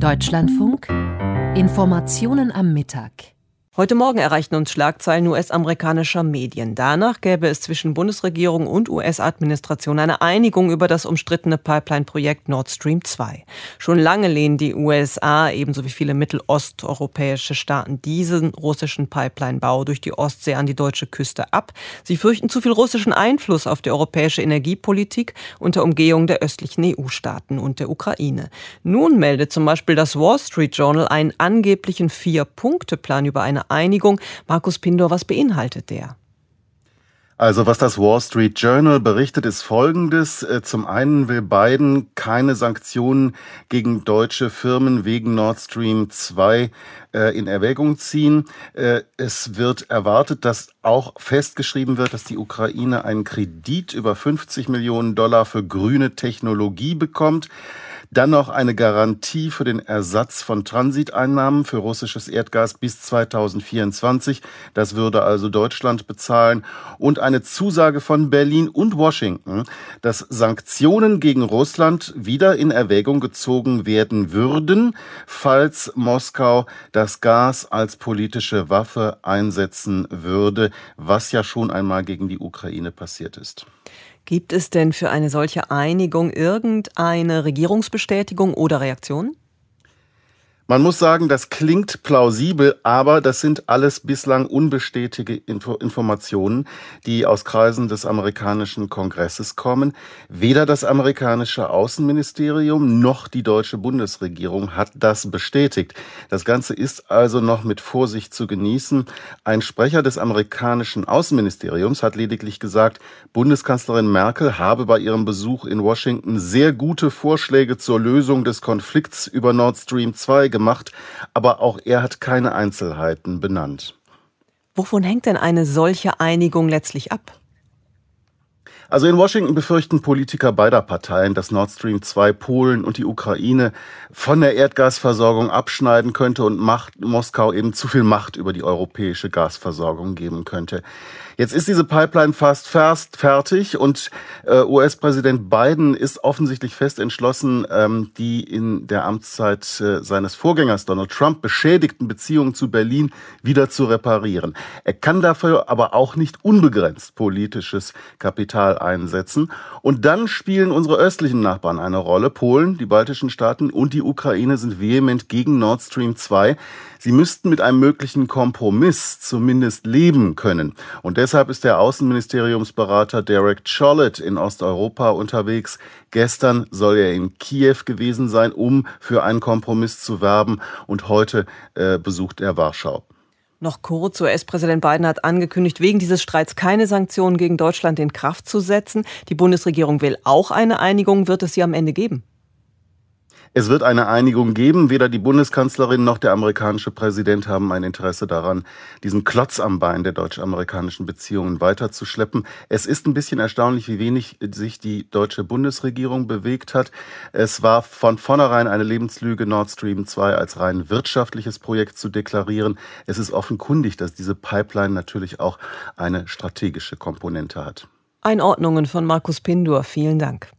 Deutschlandfunk. Informationen am Mittag Heute Morgen erreichten uns Schlagzeilen US-amerikanischer Medien. Danach gäbe es zwischen Bundesregierung und US-Administration eine Einigung über das umstrittene Pipeline-Projekt Nord Stream 2. Schon lange lehnen die USA ebenso wie viele mittelosteuropäische Staaten diesen russischen Pipeline-Bau durch die Ostsee an die deutsche Küste ab. Sie fürchten zu viel russischen Einfluss auf die europäische Energiepolitik unter Umgehung der östlichen EU-Staaten und der Ukraine. Nun meldet zum Beispiel das Wall Street Journal einen angeblichen Vier-Punkte-Plan über eine Einigung. Markus Pindor, was beinhaltet der? Also was das Wall Street Journal berichtet, ist Folgendes. Äh, zum einen will Biden keine Sanktionen gegen deutsche Firmen wegen Nord Stream 2 äh, in Erwägung ziehen. Äh, es wird erwartet, dass auch festgeschrieben wird, dass die Ukraine einen Kredit über 50 Millionen Dollar für grüne Technologie bekommt. Dann noch eine Garantie für den Ersatz von Transiteinnahmen für russisches Erdgas bis 2024. Das würde also Deutschland bezahlen. Und eine Zusage von Berlin und Washington, dass Sanktionen gegen Russland wieder in Erwägung gezogen werden würden, falls Moskau das Gas als politische Waffe einsetzen würde, was ja schon einmal gegen die Ukraine passiert ist. Gibt es denn für eine solche Einigung irgendeine Regierungsbestätigung oder Reaktion? Man muss sagen, das klingt plausibel, aber das sind alles bislang unbestätigte Info Informationen, die aus Kreisen des amerikanischen Kongresses kommen. Weder das amerikanische Außenministerium noch die deutsche Bundesregierung hat das bestätigt. Das Ganze ist also noch mit Vorsicht zu genießen. Ein Sprecher des amerikanischen Außenministeriums hat lediglich gesagt, Bundeskanzlerin Merkel habe bei ihrem Besuch in Washington sehr gute Vorschläge zur Lösung des Konflikts über Nord Stream 2 gemacht, aber auch er hat keine Einzelheiten benannt. Wovon hängt denn eine solche Einigung letztlich ab? Also in Washington befürchten Politiker beider Parteien, dass Nord Stream 2 Polen und die Ukraine von der Erdgasversorgung abschneiden könnte und Macht, Moskau eben zu viel Macht über die europäische Gasversorgung geben könnte. Jetzt ist diese Pipeline fast fast fertig und äh, US-Präsident Biden ist offensichtlich fest entschlossen, ähm, die in der Amtszeit äh, seines Vorgängers Donald Trump beschädigten Beziehungen zu Berlin wieder zu reparieren. Er kann dafür aber auch nicht unbegrenzt politisches Kapital einsetzen. Und dann spielen unsere östlichen Nachbarn eine Rolle. Polen, die baltischen Staaten und die Ukraine sind vehement gegen Nord Stream 2. Sie müssten mit einem möglichen Kompromiss zumindest leben können. Und deshalb ist der Außenministeriumsberater Derek Chollet in Osteuropa unterwegs. Gestern soll er in Kiew gewesen sein, um für einen Kompromiss zu werben. Und heute äh, besucht er Warschau. Noch kurz, US-Präsident Biden hat angekündigt, wegen dieses Streits keine Sanktionen gegen Deutschland in Kraft zu setzen. Die Bundesregierung will auch eine Einigung. Wird es sie am Ende geben? Es wird eine Einigung geben. Weder die Bundeskanzlerin noch der amerikanische Präsident haben ein Interesse daran, diesen Klotz am Bein der deutsch-amerikanischen Beziehungen weiterzuschleppen. Es ist ein bisschen erstaunlich, wie wenig sich die deutsche Bundesregierung bewegt hat. Es war von vornherein eine Lebenslüge, Nord Stream 2 als rein wirtschaftliches Projekt zu deklarieren. Es ist offenkundig, dass diese Pipeline natürlich auch eine strategische Komponente hat. Einordnungen von Markus Pindur. Vielen Dank.